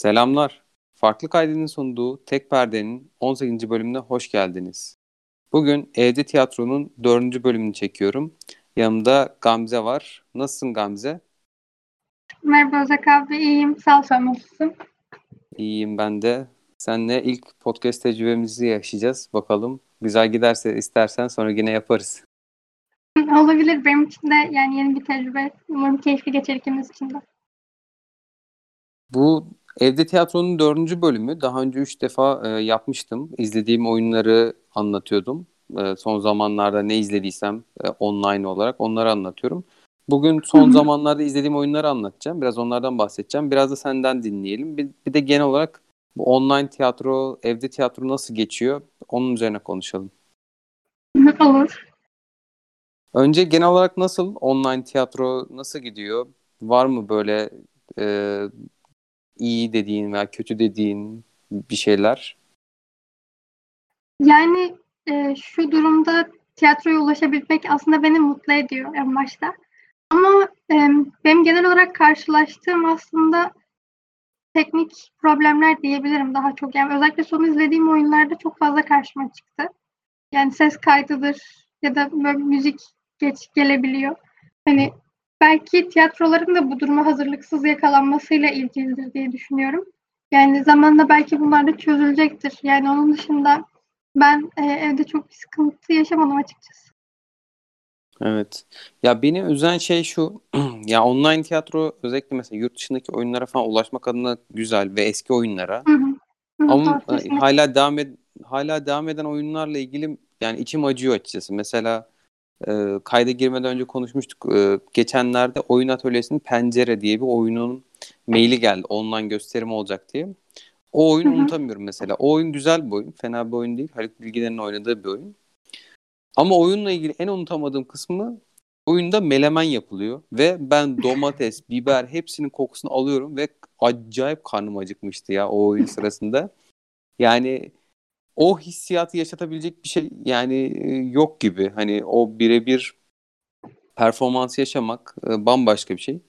Selamlar. Farklı Kaydının sunduğu Tek Perde'nin 18. bölümüne hoş geldiniz. Bugün Evde Tiyatro'nun 4. bölümünü çekiyorum. Yanımda Gamze var. Nasılsın Gamze? Merhaba Özek abi, iyiyim. Sağ ol, sen nasılsın? İyiyim ben de. Seninle ilk podcast tecrübemizi yaşayacağız. Bakalım güzel giderse istersen sonra yine yaparız. Olabilir. Benim için de yani yeni bir tecrübe. Umarım keyifli geçer ikimiz için de. Bu Evde Tiyatro'nun dördüncü bölümü. Daha önce üç defa e, yapmıştım. İzlediğim oyunları anlatıyordum. E, son zamanlarda ne izlediysem e, online olarak onları anlatıyorum. Bugün son Hı hı. zamanlarda izlediğim oyunları anlatacağım. Biraz onlardan bahsedeceğim. Biraz da senden dinleyelim. Bir, bir de genel olarak bu online tiyatro, evde tiyatro nasıl geçiyor? Onun üzerine konuşalım. Olur. Önce genel olarak nasıl online tiyatro nasıl gidiyor? Var mı böyle e, iyi dediğin veya kötü dediğin bir şeyler? Yani e, şu durumda tiyatroya ulaşabilmek aslında beni mutlu ediyor en başta. Ama e, benim genel olarak karşılaştığım aslında teknik problemler diyebilirim daha çok. Yani özellikle son izlediğim oyunlarda çok fazla karşıma çıktı. Yani ses kaydıdır ya da böyle müzik geç gelebiliyor. Hani belki tiyatroların da bu duruma hazırlıksız yakalanmasıyla ilgilidir diye düşünüyorum. Yani zamanla belki bunlar da çözülecektir. Yani onun dışında ben e, evde çok bir sıkıntı yaşamadım açıkçası. Evet. Ya beni üzen şey şu. ya online tiyatro özellikle mesela yurt dışındaki oyunlara falan ulaşmak adına güzel ve eski oyunlara. Hı hı. Hı, Ama e, kesinlikle. hala devam ed hala devam eden oyunlarla ilgili yani içim acıyor açıkçası. Mesela e, kayda girmeden önce konuşmuştuk. E, geçenlerde Oyun Atölyesi'nin Pencere diye bir oyunun maili geldi. Online gösterim olacak diye. O oyunu unutamıyorum mesela. O oyun güzel bir oyun. Fena bir oyun değil. Haluk Bilginer'in oynadığı bir oyun. Ama oyunla ilgili en unutamadığım kısmı oyunda melemen yapılıyor ve ben domates, biber hepsinin kokusunu alıyorum ve acayip karnım acıkmıştı ya o oyun sırasında. Yani o hissiyatı yaşatabilecek bir şey yani e, yok gibi. Hani o birebir performans yaşamak e, bambaşka bir şey.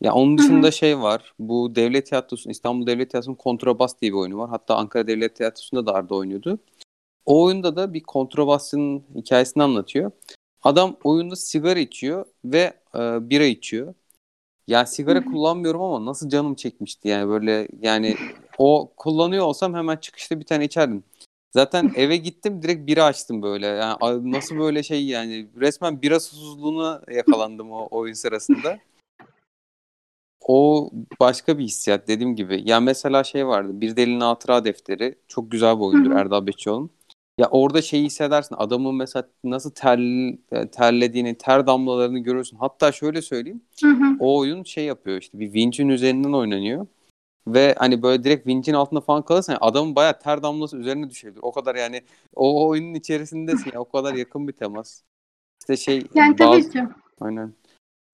Ya onun dışında şey var. Bu Devlet Tiyatrosu'nun İstanbul Devlet Tiyatrosu'nun Kontrabas diye bir oyunu var. Hatta Ankara Devlet Tiyatrosu'nda da Arda oynuyordu. O oyunda da bir kontrabasçının hikayesini anlatıyor. Adam oyunda sigara içiyor ve e, bira içiyor. Yani sigara kullanmıyorum ama nasıl canım çekmişti yani böyle yani o kullanıyor olsam hemen çıkışta bir tane içerdim. Zaten eve gittim direkt bira açtım böyle. Yani nasıl böyle şey yani resmen bira susuzluğuna yakalandım o oyun sırasında. O başka bir hissiyat dediğim gibi. Ya mesela şey vardı. Bir Delinin Hatıra Defteri. Çok güzel bir oyundur. Erdal Beçoğlu'nun. Ya orada şeyi hissedersin. Adamın mesela nasıl ter, terlediğini, ter damlalarını görürsün. Hatta şöyle söyleyeyim. Hı hı. O oyun şey yapıyor işte bir vincin üzerinden oynanıyor. Ve hani böyle direkt vincin altında falan kalırsan yani adamın bayağı ter damlası üzerine düşebilir. O kadar yani o, o oyunun içerisindesin ya. O kadar yakın bir temas. İşte şey Yani tabii bazı ki. aynen.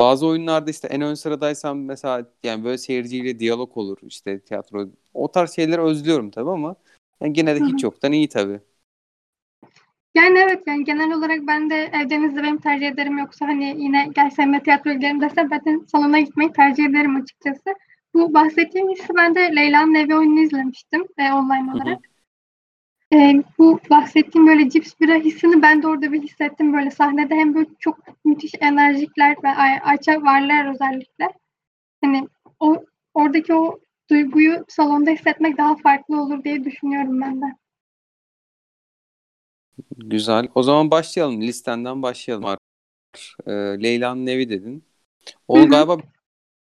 Bazı oyunlarda işte en ön sıradaysan mesela yani böyle seyirciyle diyalog olur işte tiyatro. O tarz şeyleri özlüyorum tabii ama yani gene de hiç yoktan iyi tabii. Yani evet yani genel olarak ben de evden izlemeyi tercih ederim yoksa hani yine gel seninle tiyatroya gidelim desem ben salona gitmeyi tercih ederim açıkçası. Bu bahsettiğim hissi ben de Leyla'nın Evi oyununu izlemiştim e, online Hı hı. olarak. E, bu bahsettiğim böyle cips bira hissini ben de orada bir hissettim böyle sahnede hem böyle çok müthiş enerjikler ve Ay- Ayça varlar özellikle. Hani o oradaki o duyguyu salonda hissetmek daha farklı olur diye düşünüyorum ben de. Güzel. O zaman başlayalım. Listenden başlayalım. Ee, Leyla'nın evi dedin. Hı. galiba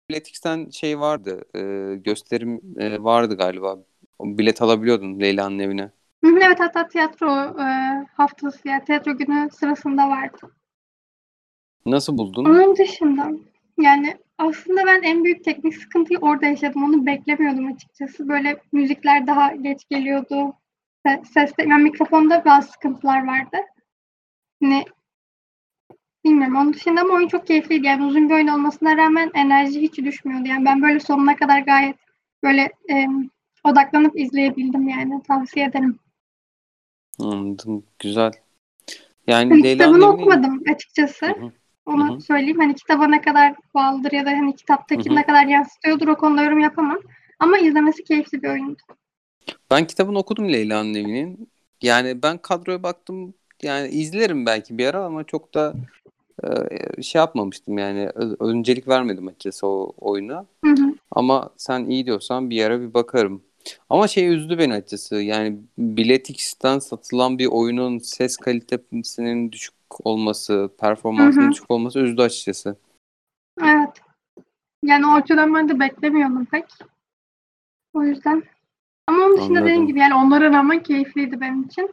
Biletix'ten şey vardı. e, gösterim e, vardı galiba. O bilet alabiliyordun Leyla'nın evine. Evet hatta tiyatro e, haftası ya tiyatro günü sırasında vardı. Nasıl buldun? Onun dışında yani aslında ben en büyük teknik sıkıntıyı orada yaşadım. Onu beklemiyordum açıkçası. Böyle müzikler daha geç geliyordu. Se- Seste, yani mikrofonda bazı sıkıntılar vardı. Hani bilmiyorum onun dışında ama oyun çok keyifliydi. Yani uzun bir oyun olmasına rağmen enerji hiç düşmüyordu. Yani ben böyle sonuna kadar gayet böyle e, odaklanıp izleyebildim yani. Tavsiye ederim. Anladım. Güzel. Yani Hani Leyla'nın kitabını evini... okumadım açıkçası. Hı hı, Onu hı hı, söyleyeyim. Hani kitaba ne kadar bağlıdır ya da hani kitaptaki hı. ne kadar yansıtıyordur o konuda yorum yapamam. Ama izlemesi keyifli bir oyundu. Ben kitabını okudum Leyla'nın evinin. Yani ben kadroya baktım. Yani izlerim belki bir ara ama çok da şey yapmamıştım yani öncelik vermedim açıkçası o oyuna. Hı hı. Ama sen iyi diyorsan bir ara bir bakarım. Ama şey üzdü beni açıkçası. Yani Biletix'ten satılan bir oyunun ses kalitesinin düşük olması, performansının Hı hı. düşük olması üzdü açıkçası. Evet. Yani o açıdan ben de beklemiyordum pek. O yüzden. Ama onun dışında Anladım. dediğim gibi yani onlara rağmen keyifliydi benim için.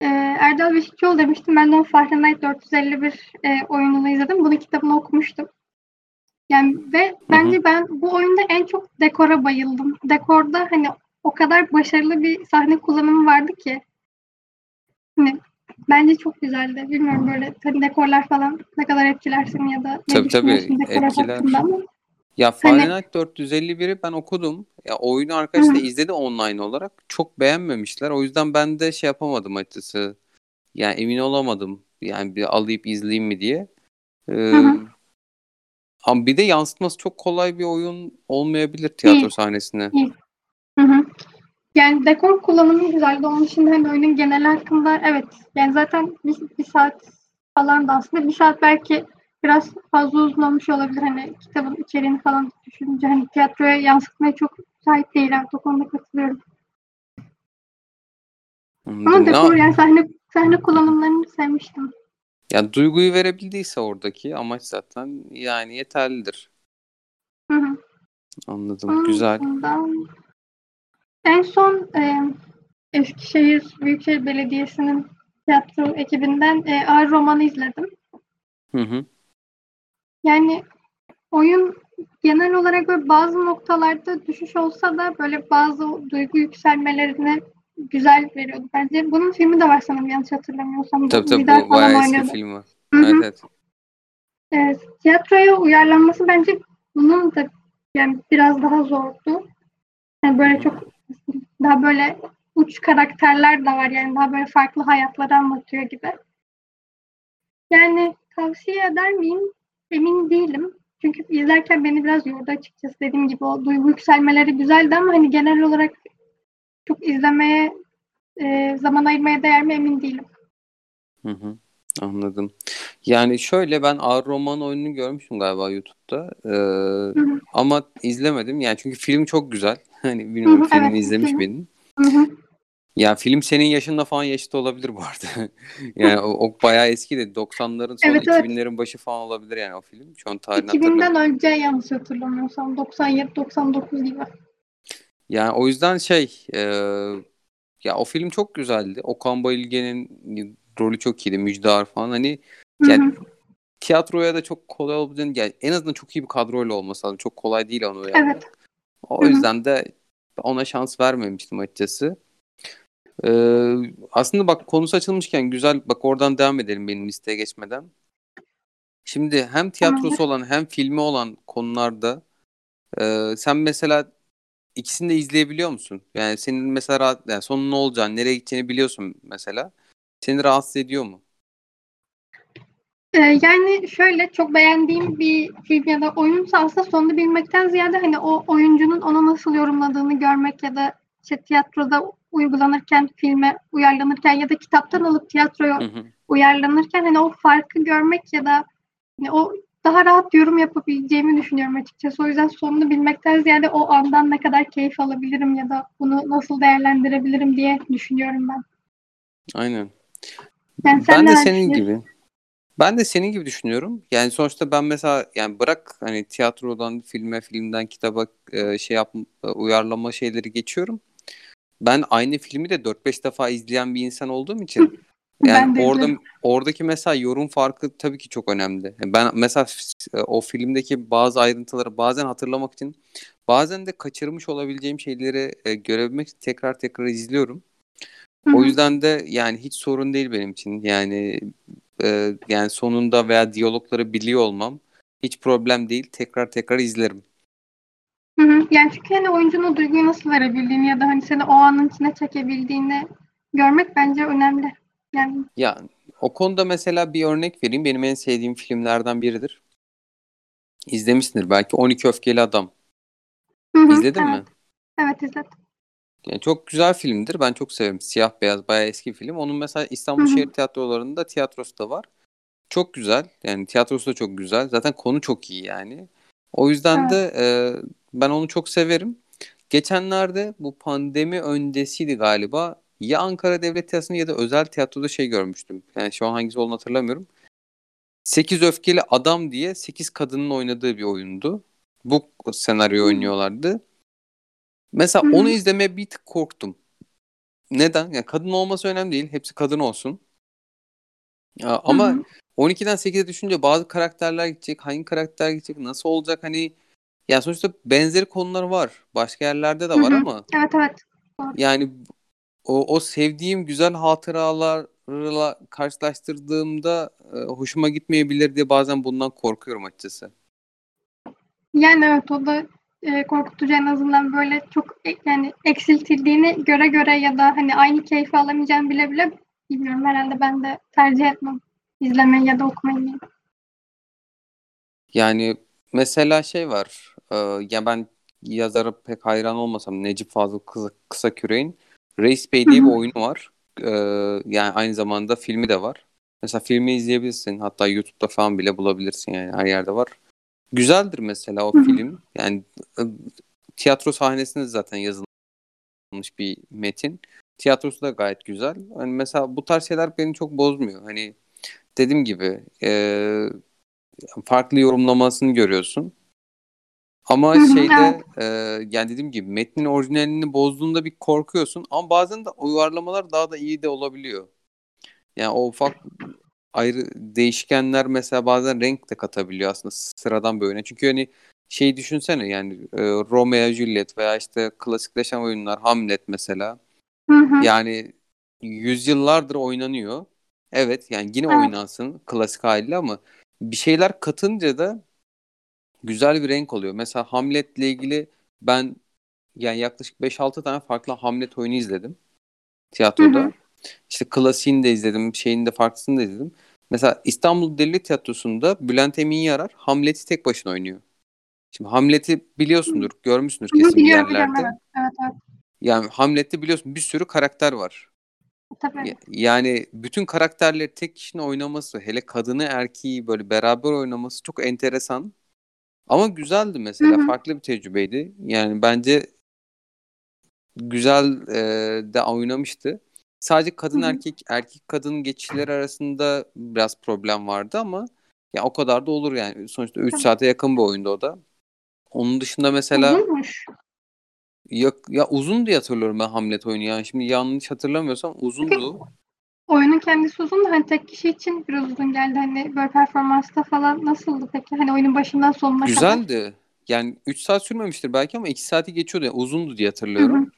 Ee, Erdal Beşikçioğlu demiştim. Ben de onun Fahrenheit 451 e, oyununu izledim. Bunun kitabını okumuştum. Yani ve bence ben bu oyunda en çok dekora bayıldım. Dekorda hani o kadar başarılı bir sahne kullanımı vardı ki. Hani bence çok güzeldi. Bilmiyorum böyle hani dekorlar falan ne kadar etkilersin ya da ne Tabii, tabii, etkiler. hakkında ama. Ya Hani- Fahrenheit 451'i ben okudum. Ya oyunu arkadaş da Hı hı. izledi online olarak. Çok beğenmemişler. O yüzden ben de şey yapamadım açıkçası. Yani emin olamadım. Yani bir alayıp izleyeyim mi diye. Ee, hı. ama bir de yansıtması çok kolay bir oyun olmayabilir tiyatro Değil. sahnesine. Hı hı. Yani dekor kullanımı güzeldi. Onun dışında hani oyunun genel hakkında evet. Yani zaten bir, bir saat falan da aslında bir saat belki biraz fazla uzun olmuş olabilir. Hani kitabın içeriğini falan düşününce hani tiyatroya yansıtmaya çok müsait değil. Evet, o konuda katılıyorum. Ama Anladım. dekor Ya, yani sahne sahne kullanımlarını sevmiştim. ya duyguyu verebildiyse oradaki amaç zaten yani yeterlidir. Hı hı. Anladım. Onun Güzel. en son e, Eskişehir Büyükşehir Belediyesi'nin tiyatro ekibinden e, Ağır Roman'ı izledim. Hı hı. Yani oyun genel olarak böyle bazı noktalarda düşüş olsa da böyle bazı duygu yükselmelerini güzel veriyordu bence. Bunun filmi de var sanırım yanlış hatırlamıyorsam. Tabii tabii Vidal bu bayağı eski film var. Evet evet. Evet, tiyatroya uyarlanması bence bunun da yani biraz daha zordu. Yani böyle çok daha böyle uç karakterler de var yani daha böyle farklı hayatları anlatıyor gibi. Yani tavsiye eder miyim? Emin değilim. Çünkü izlerken beni biraz yordu açıkçası. Dediğim gibi o duygu yükselmeleri güzeldi ama hani genel olarak çok izlemeye e, zaman ayırmaya değer mi emin değilim. Hı hı. Anladım. Yani şöyle ben Ağır Roman oyununu görmüştüm galiba YouTube'da. Ee, Hı hı. ama izlemedim. Yani çünkü film çok güzel. Hani Hı bilmiyorum hı, filmi evet, izlemiş? Hı hı. Ya film senin yaşında falan yaşıt olabilir bu arada. Yani o, o bayağı eski de 90'ların sonu Evet, evet. 2000'lerin başı falan olabilir yani o film. Şu an tarihini 2000'den hatırlamıyorum. önce yanlış hatırlamıyorsam 97-99 gibi. Yani o yüzden şey e, ya o film çok güzeldi. Okan Bayülgen'in rolü çok iyiydi. Müjdar falan. Hani yani tiyatroya da çok kolay olabileceğini yani en azından çok iyi bir kadroyla olması lazım. Çok kolay değil onu uyarlamak. Evet. O Hı hı. yüzden de ona şans vermemiştim açıkçası. Ee, aslında bak konusu açılmışken güzel bak oradan devam edelim benim listeye geçmeden. Şimdi hem tiyatrosu olan hem filmi olan konularda e, sen mesela ikisini de izleyebiliyor musun? Yani senin mesela rahat, yani sonun ne olacağını, nereye gideceğini biliyorsun mesela. Seni rahatsız ediyor mu? Ee, yani şöyle çok beğendiğim bir film ya da oyunsa aslında sonunu bilmekten ziyade hani o oyuncunun onu nasıl yorumladığını görmek ya da işte tiyatroda uygulanırken, filme uyarlanırken ya da kitaptan alıp tiyatroya Hı hı. uyarlanırken hani o farkı görmek ya da hani o daha rahat yorum yapabileceğimi düşünüyorum açıkçası. O yüzden sonunu bilmekten ziyade o andan ne kadar keyif alabilirim ya da bunu nasıl değerlendirebilirim diye düşünüyorum ben. Aynen. Yani sen Ben de senin gibi. Ben de senin gibi düşünüyorum. Yani sonuçta ben mesela yani bırak hani tiyatrodan filme, filmden kitaba e, şey yap uyarlama şeyleri geçiyorum. Ben aynı filmi de 4-5 defa izleyen bir insan olduğum için yani Ben de orada izlerim. oradaki mesela yorum farkı tabii ki çok önemli. Ben mesela o filmdeki bazı ayrıntıları bazen hatırlamak için bazen de kaçırmış olabileceğim şeyleri e, görebilmek için tekrar tekrar izliyorum. Hı O yüzden de yani hiç sorun değil benim için. Yani e, yani sonunda veya diyalogları biliyor olmam hiç problem değil. Tekrar tekrar izlerim. Yani çünkü hani oyuncunun duyguyu nasıl verebildiğini ya da hani seni o anın içine çekebildiğini görmek bence önemli. Yani Ya o konuda mesela bir örnek vereyim. Benim en sevdiğim filmlerden biridir. İzlemişsindir belki 12 Öfkeli Adam. hı hı, İzledin evet, mi? Evet izledim. Yani çok güzel filmdir. Ben çok severim. Siyah beyaz bayağı eski film. Onun mesela İstanbul Hı hı. Şehir Tiyatroları'nda tiyatrosu da var. Çok güzel. Yani tiyatrosu da çok güzel. Zaten konu çok iyi yani. O yüzden Evet. de e, ben onu çok severim. Geçenlerde bu pandemi öncesiydi galiba. Ya Ankara Devlet Tiyatrosu'nda ya da özel tiyatroda şey görmüştüm. Yani şu an hangisi olduğunu hatırlamıyorum. 8 Öfkeli Adam diye 8 kadının oynadığı bir oyundu. Bu senaryo Hı. oynuyorlardı. Mesela Hı hı. onu izlemeye bir tık korktum. Neden? Yani kadın olması önemli değil. Hepsi kadın olsun. Ya, ama hı. 12'den 8'e düşünce bazı karakterler gidecek. Hangi karakter gidecek? Nasıl olacak? Hani ya sonuçta benzeri konular var. Başka yerlerde de var hı. ama Evet evet. yani o, o sevdiğim güzel hatıralarla karşılaştırdığımda e, hoşuma gitmeyebilir diye bazen bundan korkuyorum açıkçası. Yani evet o da e, korkutucu en azından böyle çok e- yani eksiltildiğini göre göre ya da hani aynı keyfi alamayacağını bile bile bilmiyorum herhalde ben de tercih etmem izlemeyi ya da okumayı. Yani mesela şey var. E, ya ben yazara pek hayran olmasam Necip Fazıl Kısa, Kısaküre'nin Reis Bey Hı diye bir oyunu var. E, yani aynı zamanda filmi de var. Mesela filmi izleyebilirsin. Hatta YouTube'da falan bile bulabilirsin yani her yerde var. Güzeldir mesela o film. Yani e, tiyatro sahnesinde zaten yazılmış bir metin. Tiyatrosu da gayet güzel. Hani mesela bu tarz şeyler beni çok bozmuyor. Hani dediğim gibi e, farklı yorumlamasını görüyorsun. Ama şeyde e, yani dediğim gibi metnin orijinalini bozduğunda bir korkuyorsun. Ama bazen de uyarlamalar daha da iyi de olabiliyor. Yani o ufak ayrı değişkenler mesela bazen renk de katabiliyor aslında sıradan bir oyuna. Çünkü hani şey düşünsene yani e, Romeo Juliet veya işte klasikleşen oyunlar Hamlet mesela. Hı hı. Yani yüzyıllardır oynanıyor. Evet yani yine Evet. oynansın klasik haliyle ama bir şeyler katınca da güzel bir renk oluyor. Mesela Hamlet'le ilgili ben yani yaklaşık 5-6 tane farklı Hamlet oyunu izledim Hı tiyatroda. hı. İşte klasiğini de izledim, şeyini de farklısını da izledim. Mesela İstanbul Deli Tiyatrosu'nda Bülent Emin Yarar Hamlet'i tek başına oynuyor. Şimdi Hamlet'i biliyorsundur, görmüşsündür Hı hı, kesin Biliyorum biliyorum yerlerde. evet. Evet evet. Yani Hamlet'te biliyorsun bir sürü karakter var. Tabii. Ya- Yani bütün karakterleri tek kişinin oynaması, hele kadını erkeği böyle beraber oynaması çok enteresan. Ama güzeldi mesela, hı. farklı bir tecrübeydi. Yani bence güzel e, de oynamıştı. Sadece kadın hı. erkek erkek kadın geçişleri arasında biraz problem vardı ama ya o kadar da olur yani. Sonuçta 3 Tabii. saate yakın bir oyundu o da. Onun dışında mesela Uzunmuş. ya, ya uzun diye hatırlıyorum ben Hamlet oyunu yani. Şimdi yanlış hatırlamıyorsam uzundu. Oyunun kendisi uzun da hani tek kişi için biraz uzun geldi. Hani böyle performansta falan nasıldı peki? Hani oyunun başından sonuna kadar. Güzeldi. Yani 3 saat sürmemiştir belki ama 2 saati geçiyordu. Yani uzundu diye Hı hatırlıyorum. hı.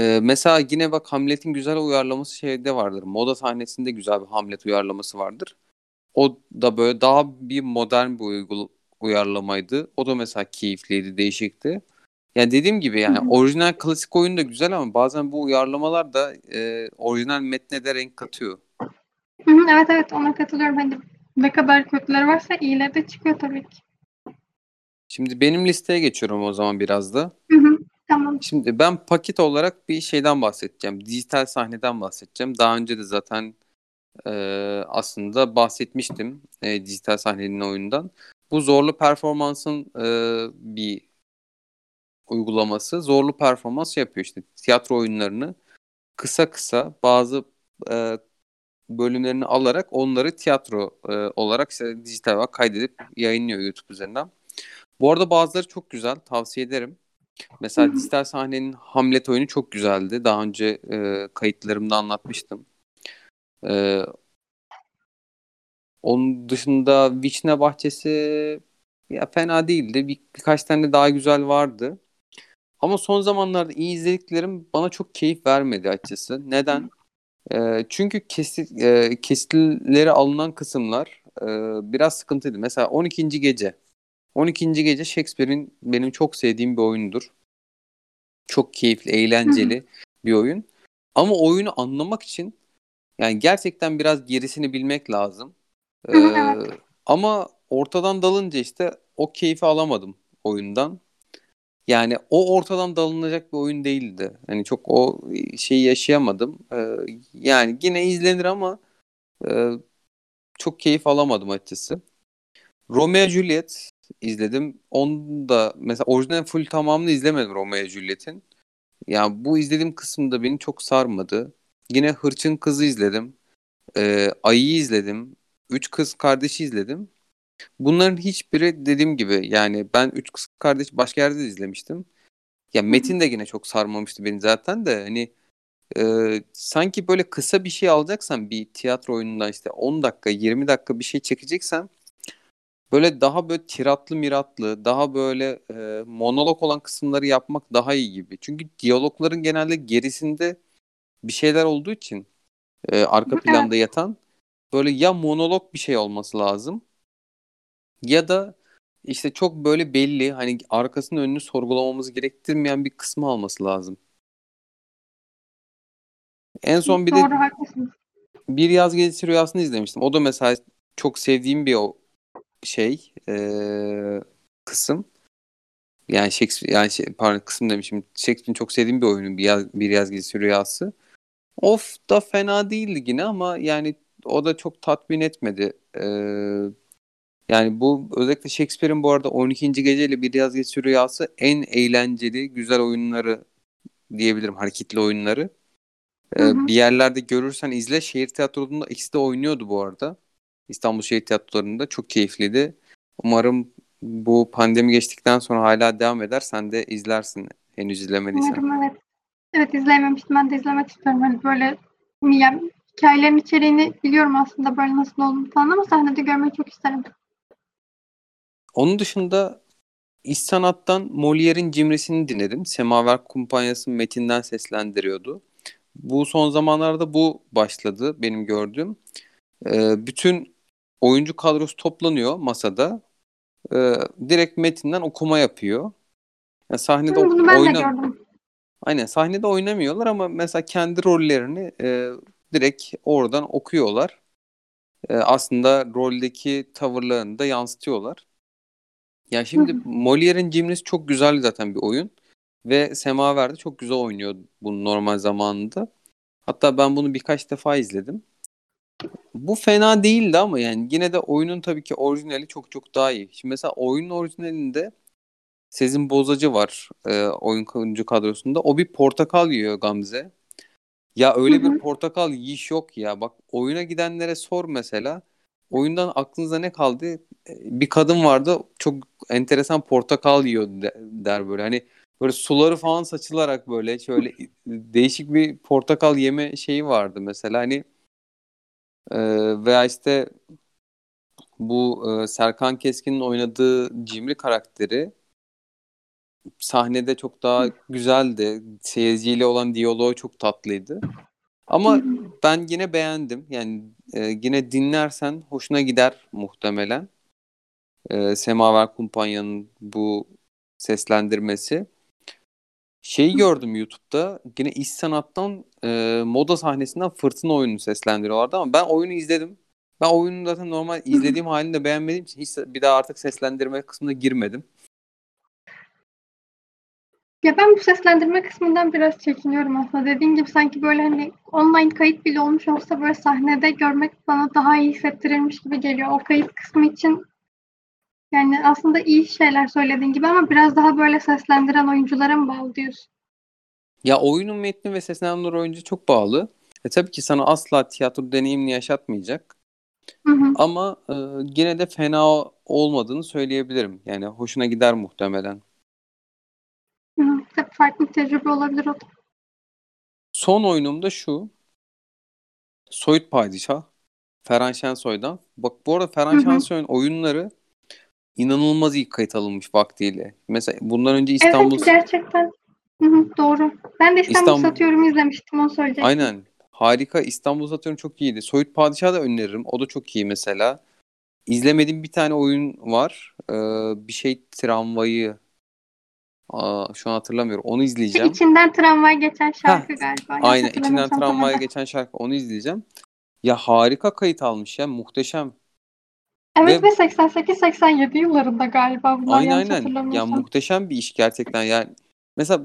Ee, mesela yine bak Hamlet'in güzel uyarlaması şeyde vardır. Moda sahnesinde güzel bir Hamlet uyarlaması vardır. O da böyle daha bir modern bir uygul uyarlamaydı. O da mesela keyifliydi, değişikti. Yani dediğim gibi yani orijinal klasik oyun da güzel ama bazen bu uyarlamalar da e, orijinal metne de renk katıyor. Evet evet ona katılıyorum. Hani ne kadar kötüleri varsa iyileri de çıkıyor tabii ki. Şimdi benim listeye geçiyorum o zaman biraz da. Hı hı. Tamam. Şimdi ben paket olarak bir şeyden bahsedeceğim. Dijital sahneden bahsedeceğim. Daha önce de zaten e, aslında bahsetmiştim e, dijital sahnenin oyundan. Bu zorlu performansın e, bir uygulaması. Zorlu performans yapıyor işte tiyatro oyunlarını kısa kısa bazı e, bölümlerini alarak onları tiyatro e, olarak işte dijital olarak kaydedip yayınlıyor YouTube üzerinden. Bu arada bazıları çok güzel. Tavsiye ederim. Mesela dijital sahnenin Hamlet oyunu çok güzeldi. Daha önce e, kayıtlarımda anlatmıştım. E, onun dışında Vişne Bahçesi ya fena değildi. Bir, birkaç tane daha güzel vardı. Ama son zamanlarda iyi izlediklerim bana çok keyif vermedi açıkçası. Neden? E, çünkü kesit, e, kesitleri alınan kısımlar e, biraz sıkıntıydı. Mesela 12. Gece. 12. Gece Shakespeare'in benim çok sevdiğim bir oyundur. Çok keyifli, eğlenceli bir oyun. Ama oyunu anlamak için yani gerçekten biraz gerisini bilmek lazım. Ee, ama ortadan dalınca işte o keyfi alamadım oyundan. Yani o ortadan dalınacak bir oyun değildi. Hani çok o şeyi yaşayamadım. Ee, yani yine izlenir ama e, çok keyif alamadım açıkçası. Romeo Juliet izledim. Onu da mesela orijinal full tamamını izlemedim Romeo Juliet'in. Yani bu izlediğim kısımda beni çok sarmadı. Yine Hırçın Kızı izledim. Ee, Ayı'yı izledim. Üç Kız Kardeşi izledim. Bunların hiçbiri dediğim gibi yani ben Üç Kız Kardeş başka yerde de izlemiştim. Ya Metin de yine çok sarmamıştı beni zaten de hani e, sanki böyle kısa bir şey alacaksan bir tiyatro oyunundan işte 10 dakika 20 dakika bir şey çekeceksen böyle daha böyle tiratlı miratlı daha böyle e, monolog olan kısımları yapmak daha iyi gibi. Çünkü diyalogların genelde gerisinde bir şeyler olduğu için e, arka planda yatan böyle ya monolog bir şey olması lazım ya da işte çok böyle belli hani arkasını önünü sorgulamamızı gerektirmeyen bir kısmı alması lazım. En son bir Doğru de haklısın. bir yaz gezisi rüyasını izlemiştim. O da mesela çok sevdiğim bir o şey eee, kısım. Yani Shakespeare yani şey, pardon kısım demişim. Shakespeare'in çok sevdiğim bir oyunu bir yaz, bir yaz gezisi rüyası. Of da fena değildi yine ama yani o da çok tatmin etmedi. Eee, yani bu özellikle Shakespeare'in bu arada 12. Gece ile Bir Yaz Gezisi Rüyası en eğlenceli, güzel oyunları diyebilirim. Hareketli oyunları. Ee, Hı hı. bir yerlerde görürsen izle. Şehir tiyatrolarında ikisi de oynuyordu bu arada. İstanbul Şehir Tiyatroları'nda çok keyifliydi. Umarım bu pandemi geçtikten sonra hala devam eder. Sen de izlersin henüz izlemediysen. Umarım evet. Evet izleyememiştim. Ben de izlemek istiyorum. Hani böyle yani hikayelerin içeriğini biliyorum aslında böyle nasıl olduğunu falan ama sahnede görmeyi çok isterim. Onun dışında İş Sanat'tan Molière'in Cimrisi'ni dinledim. Semaver Kumpanyası metinden seslendiriyordu. Bu son zamanlarda bu başladı benim gördüğüm. Ee, bütün oyuncu kadrosu toplanıyor masada. Ee, direkt metinden okuma yapıyor. Yani sahnede Hı, ben de oyna gördüm. Aynen sahnede oynamıyorlar ama mesela kendi rollerini e, direkt oradan okuyorlar. E, aslında roldeki tavırlarını da yansıtıyorlar. Ya şimdi. Molière'in Cimrisi çok güzel zaten bir oyun. Ve Semaver de çok güzel oynuyor bunu normal zamanında. Hatta ben bunu birkaç defa izledim. Bu fena değildi ama yani yine de oyunun tabii ki orijinali çok çok daha iyi. Şimdi mesela oyunun orijinalinde Sezin Bozacı var e, oyun oyuncu kadrosunda. O bir portakal yiyor Gamze. Ya öyle bir hı. portakal yiyiş yok ya. Bak oyuna gidenlere sor mesela. Oyundan aklınıza ne kaldı? E, Bir kadın vardı çok enteresan portakal yiyor de- der böyle. Hani böyle suları falan saçılarak böyle şöyle değişik bir portakal yeme şeyi vardı mesela. Hani e, veya işte bu e, Serkan Keskin'in oynadığı Cimri karakteri sahnede çok daha güzeldi. Seyirciyle olan diyaloğu çok tatlıydı. Ama ben yine beğendim. Yani e, yine dinlersen hoşuna gider muhtemelen. E, Semaver Kumpanya'nın bu seslendirmesi. Şeyi gördüm YouTube'da. Yine İş Sanat'tan e, moda sahnesinden Fırtına oyununu seslendiriyorlardı ama ben oyunu izledim. Ben oyunu zaten normal izlediğim halini de beğenmediğim için hiç bir daha artık seslendirme kısmına girmedim. Ya ben bu seslendirme kısmından biraz çekiniyorum aslında. Dediğin gibi sanki böyle hani online kayıt bile olmuş olsa böyle sahnede görmek bana daha iyi hissettirilmiş gibi geliyor. O kayıt kısmı için yani aslında iyi şeyler söylediğin gibi ama biraz daha böyle seslendiren oyunculara mı bağlı diyorsun? Ya oyunun metni ve seslendirme oyuncu çok bağlı. E tabii ki sana asla tiyatro deneyimini yaşatmayacak. Hı hı. Ama e, yine de fena olmadığını söyleyebilirim. Yani hoşuna gider muhtemelen. Tabii farklı bir tecrübe olabilir o da. Son oyunum da şu. Soyut Padişah. Ferhan Şensoy'dan. Bak bu arada Ferhan. Şensoy'un oyunları inanılmaz iyi kayıt alınmış vaktiyle. Mesela bundan önce Evet İstanbul gerçekten. Hı hı, doğru. Ben de İstanbul İstanbul Satıyorum izlemiştim onu söyleyecektim. aynen harika İstanbul Satıyorum çok iyiydi. Soyut Padişah da öneririm. O da çok iyi mesela. İzlemediğim bir tane oyun var. Ee, bir şey tramvayı. Aa, şu an hatırlamıyorum. Onu izleyeceğim. İçinden tramvay geçen Heh, şarkı galiba. Yanlış aynen içinden sonunda. geçen şarkı onu izleyeceğim. Ya harika kayıt almış ya muhteşem. Evet Ve- ve 88-87 yıllarında galiba bunlar Aynen aynen. Ya muhteşem bir iş gerçekten. Yani mesela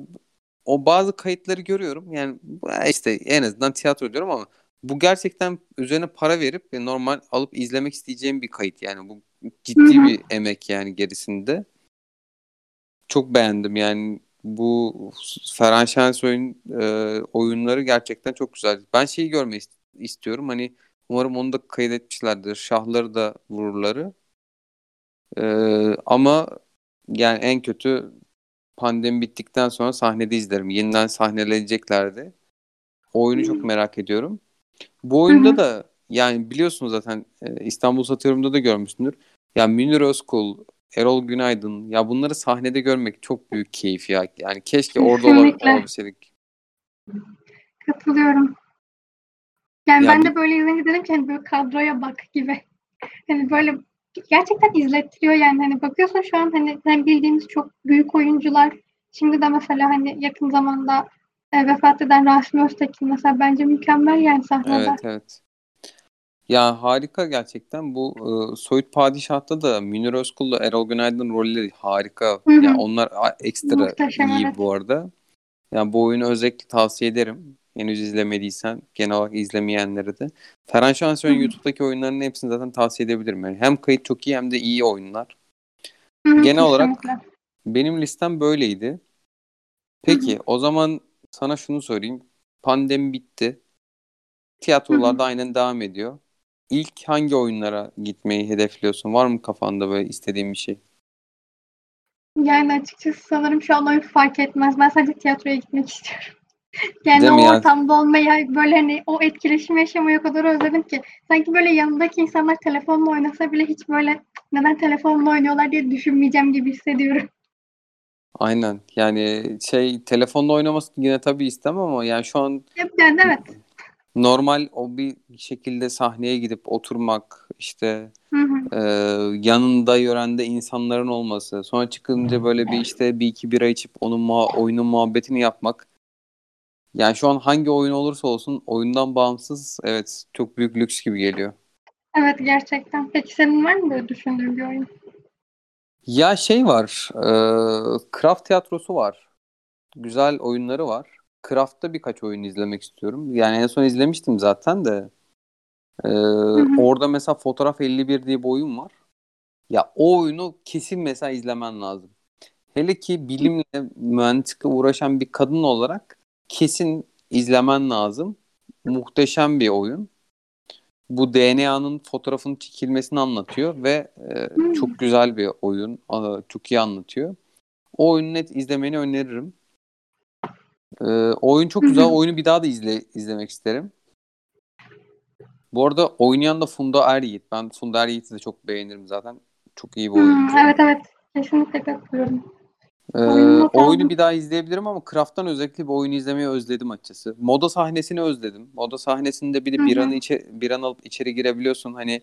o bazı kayıtları görüyorum. Yani bu- işte en azından tiyatro diyorum ama bu gerçekten üzerine para verip ve normal alıp izlemek isteyeceğim bir kayıt. Yani bu ciddi Hı hı. bir emek yani gerisinde. Çok beğendim yani bu Ferhan Şensoy'un e, oyunları gerçekten çok güzel. Ben şeyi görmeyi ist- istiyorum. Hani umarım onu da kaydetmişlerdir. Şahları da vururları. E, ama yani en kötü pandemi bittikten sonra sahnede izlerim. Yeniden sahneleneceklerdi. O oyunu çok merak ediyorum. Bu oyunda da yani biliyorsunuz zaten e, İstanbul Satırım'da da görmüşsündür. Ya Münir Özkul, Erol Günaydın ya bunları sahnede görmek çok büyük keyif ya. Yani keşke orada Kesinlikle. olabilseydik. Katılıyorum. Yani Ya ben bir- de böyle izleyince dedim ki hani böyle kadroya bak gibi. Hani böyle gerçekten izlettiriyor yani. Hani bakıyorsun şu an hani, hani bildiğimiz çok büyük oyuncular. Şimdi de mesela hani yakın zamanda e, vefat eden Rasim Öztekin mesela bence mükemmel yani sahnede. Evet evet. Ya harika gerçekten. Bu e, Soyut Padişah'ta da Münir Özkul'la Erol Günaydın rolleri harika. Hı hı. Ya onlar ekstra Muhteşem, iyi evet. bu arada. Yani bu oyunu özellikle tavsiye ederim. Henüz izlemediysen genel olarak izlemeyenlere de. Ferhan Şansoy'un Hı hı. YouTube'daki oyunlarının hepsini zaten tavsiye edebilirim. Yani hem kayıt çok iyi hem de iyi oyunlar. Hı hı, Genel olarak kesinlikle. benim listem böyleydi. Hı hı. Peki o zaman sana şunu sorayım. Pandemi bitti. Tiyatrolarda aynen devam ediyor. İlk hangi oyunlara gitmeyi hedefliyorsun? Var mı kafanda böyle istediğin bir şey? Yani açıkçası sanırım şu an oyun fark etmez. Ben sadece tiyatroya gitmek istiyorum. Yani Değil o mi ya? ortamda olmayı, böyle hani o etkileşimi yaşamayı o kadar özledim ki. Sanki böyle yanındaki insanlar telefonla oynasa bile hiç böyle "Cık, neden telefonla oynuyorlar diye düşünmeyeceğim gibi hissediyorum. Aynen. Yani şey telefonla oynamasını yine tabii istemem ama yani şu an Yani evet. Normal o bir şekilde sahneye gidip oturmak işte Hı hı. e, yanında yörende insanların olması sonra çıkınca böyle bir işte bir iki bira içip onun muha- oyunun muhabbetini yapmak yani şu an hangi oyun olursa olsun oyundan bağımsız evet çok büyük lüks gibi geliyor. Evet gerçekten. Peki senin var mı böyle düşündüğün bir oyun? Ya şey var e, Craft tiyatrosu var güzel oyunları var. Craft'ta birkaç oyun izlemek istiyorum. Yani en son izlemiştim zaten de. Ee, orada mesela Fotoğraf 51 diye bir oyun var. Ya o oyunu kesin mesela izlemen lazım. Hele ki bilimle, mühendislikle uğraşan bir kadın olarak kesin izlemen lazım. Muhteşem bir oyun. Bu DNA'nın fotoğrafının çekilmesini anlatıyor ve e, çok güzel bir oyun. Aa, Çok iyi anlatıyor. O oyunu net izlemeni öneririm. Ee, oyun çok güzel. Oyunu bir daha da izle, izlemek isterim. Bu arada oynayan da Funda Er-Yiğit. Ben Funda Er-Yiğit'i de çok beğenirim zaten. Çok iyi bir Hmm, oyuncu. evet evet. Kesinlikle katılıyorum. Ee, Oyunu oyunu bir daha izleyebilirim ama Craft'tan özellikle bir oyunu izlemeyi özledim açıkçası. Moda sahnesini özledim. Moda sahnesinde bir de hı. biranı içe, biran alıp içeri girebiliyorsun. Hani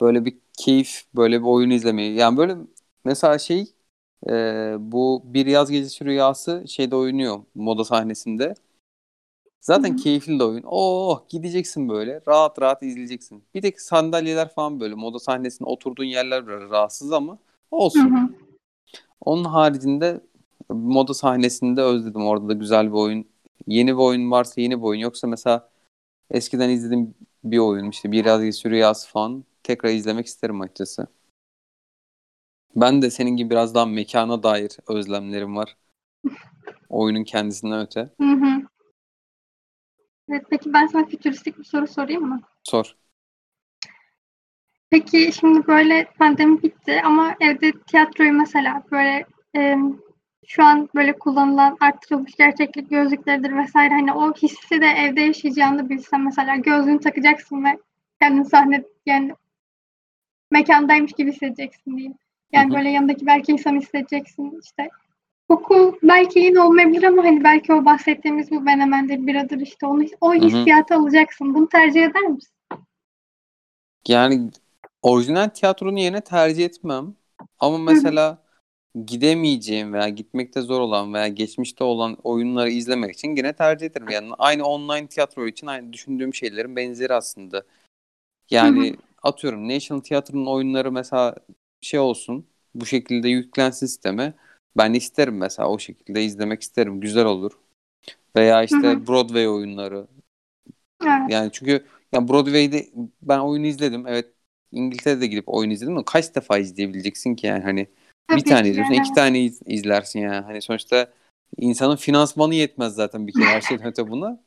böyle bir keyif, böyle bir oyun izlemeyi. Yani böyle mesela şey e, bu Bir Yaz Gecesi Rüyası şeyde oynuyor moda sahnesinde. Zaten Hı hı. keyifli de oyun. Oh gideceksin böyle rahat rahat izleyeceksin. Bir tek sandalyeler falan böyle moda sahnesinde oturduğun yerler böyle rahatsız ama olsun. hı. Onun haricinde moda sahnesinde özledim. Orada da güzel bir oyun. Yeni bir oyun varsa yeni bir oyun. Yoksa mesela eskiden izlediğim bir oyun işte Biraz Geçiyor Rüyası falan tekrar izlemek isterim açıkçası. Ben de senin gibi biraz daha mekana dair özlemlerim var. Oyunun kendisinden öte. Hı hı. Evet, peki ben sana fütüristik bir soru sorayım mı? Sor. Peki şimdi böyle pandemi bitti ama evde tiyatroyu mesela böyle e, şu an böyle kullanılan arttırılmış gerçeklik gözlükleridir vesaire hani o hissi de evde yaşayacağını bilsen mesela gözlüğünü takacaksın ve kendini sahne yani mekandaymış gibi hissedeceksin diyeyim. Yani böyle yanındaki belki insanı hissedeceksin işte. Koku belki yine olmayabilir ama hani belki o bahsettiğimiz bu menemendir, biradır işte onu, o hissiyatı alacaksın. Bunu tercih eder misin? Yani orijinal tiyatronun yerine tercih etmem. Ama mesela gidemeyeceğim veya gitmekte zor olan veya geçmişte olan oyunları izlemek için yine tercih ederim. Yani aynı online tiyatro için aynı düşündüğüm şeylerin benzeri aslında. Yani atıyorum National Theatre'ın oyunları mesela şey olsun. Bu şekilde yüklensin sisteme. Ben isterim mesela o şekilde izlemek isterim. Güzel olur. Veya işte Hı hı. Broadway oyunları. Evet. Yani çünkü yani Broadway'de ben oyunu izledim. Evet İngiltere'de gidip oyun izledim ama kaç defa izleyebileceksin ki yani hani Tabii bir tane ki izliyorsun, yani. iki tane iz- izlersin yani. Hani sonuçta insanın finansmanı yetmez zaten bir kere her şeyden öte buna.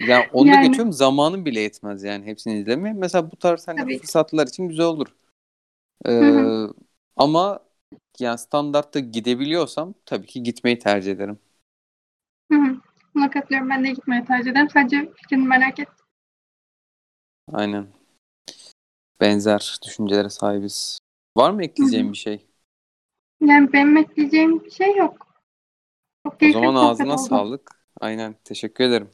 Yani onu Yani. geçiyorum zamanın bile yetmez yani hepsini izlemeye. Mesela bu tarz hani Tabii fırsatlar için güzel olur. Ee, hı. ama yani standartta gidebiliyorsam tabii ki gitmeyi tercih ederim. Hı hı. Buna katılıyorum. Ben de gitmeyi tercih ederim. Sadece fikrini merak ettim. Aynen. Benzer düşüncelere sahibiz. Var mı ekleyeceğin Hı hı. bir şey? Yani benim ekleyeceğim bir şey yok. Çok O zaman ağzına oldu. sağlık. Aynen. Teşekkür ederim.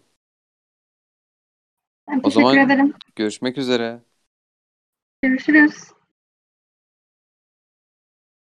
Ben O teşekkür zaman ederim. görüşmek üzere. Görüşürüz.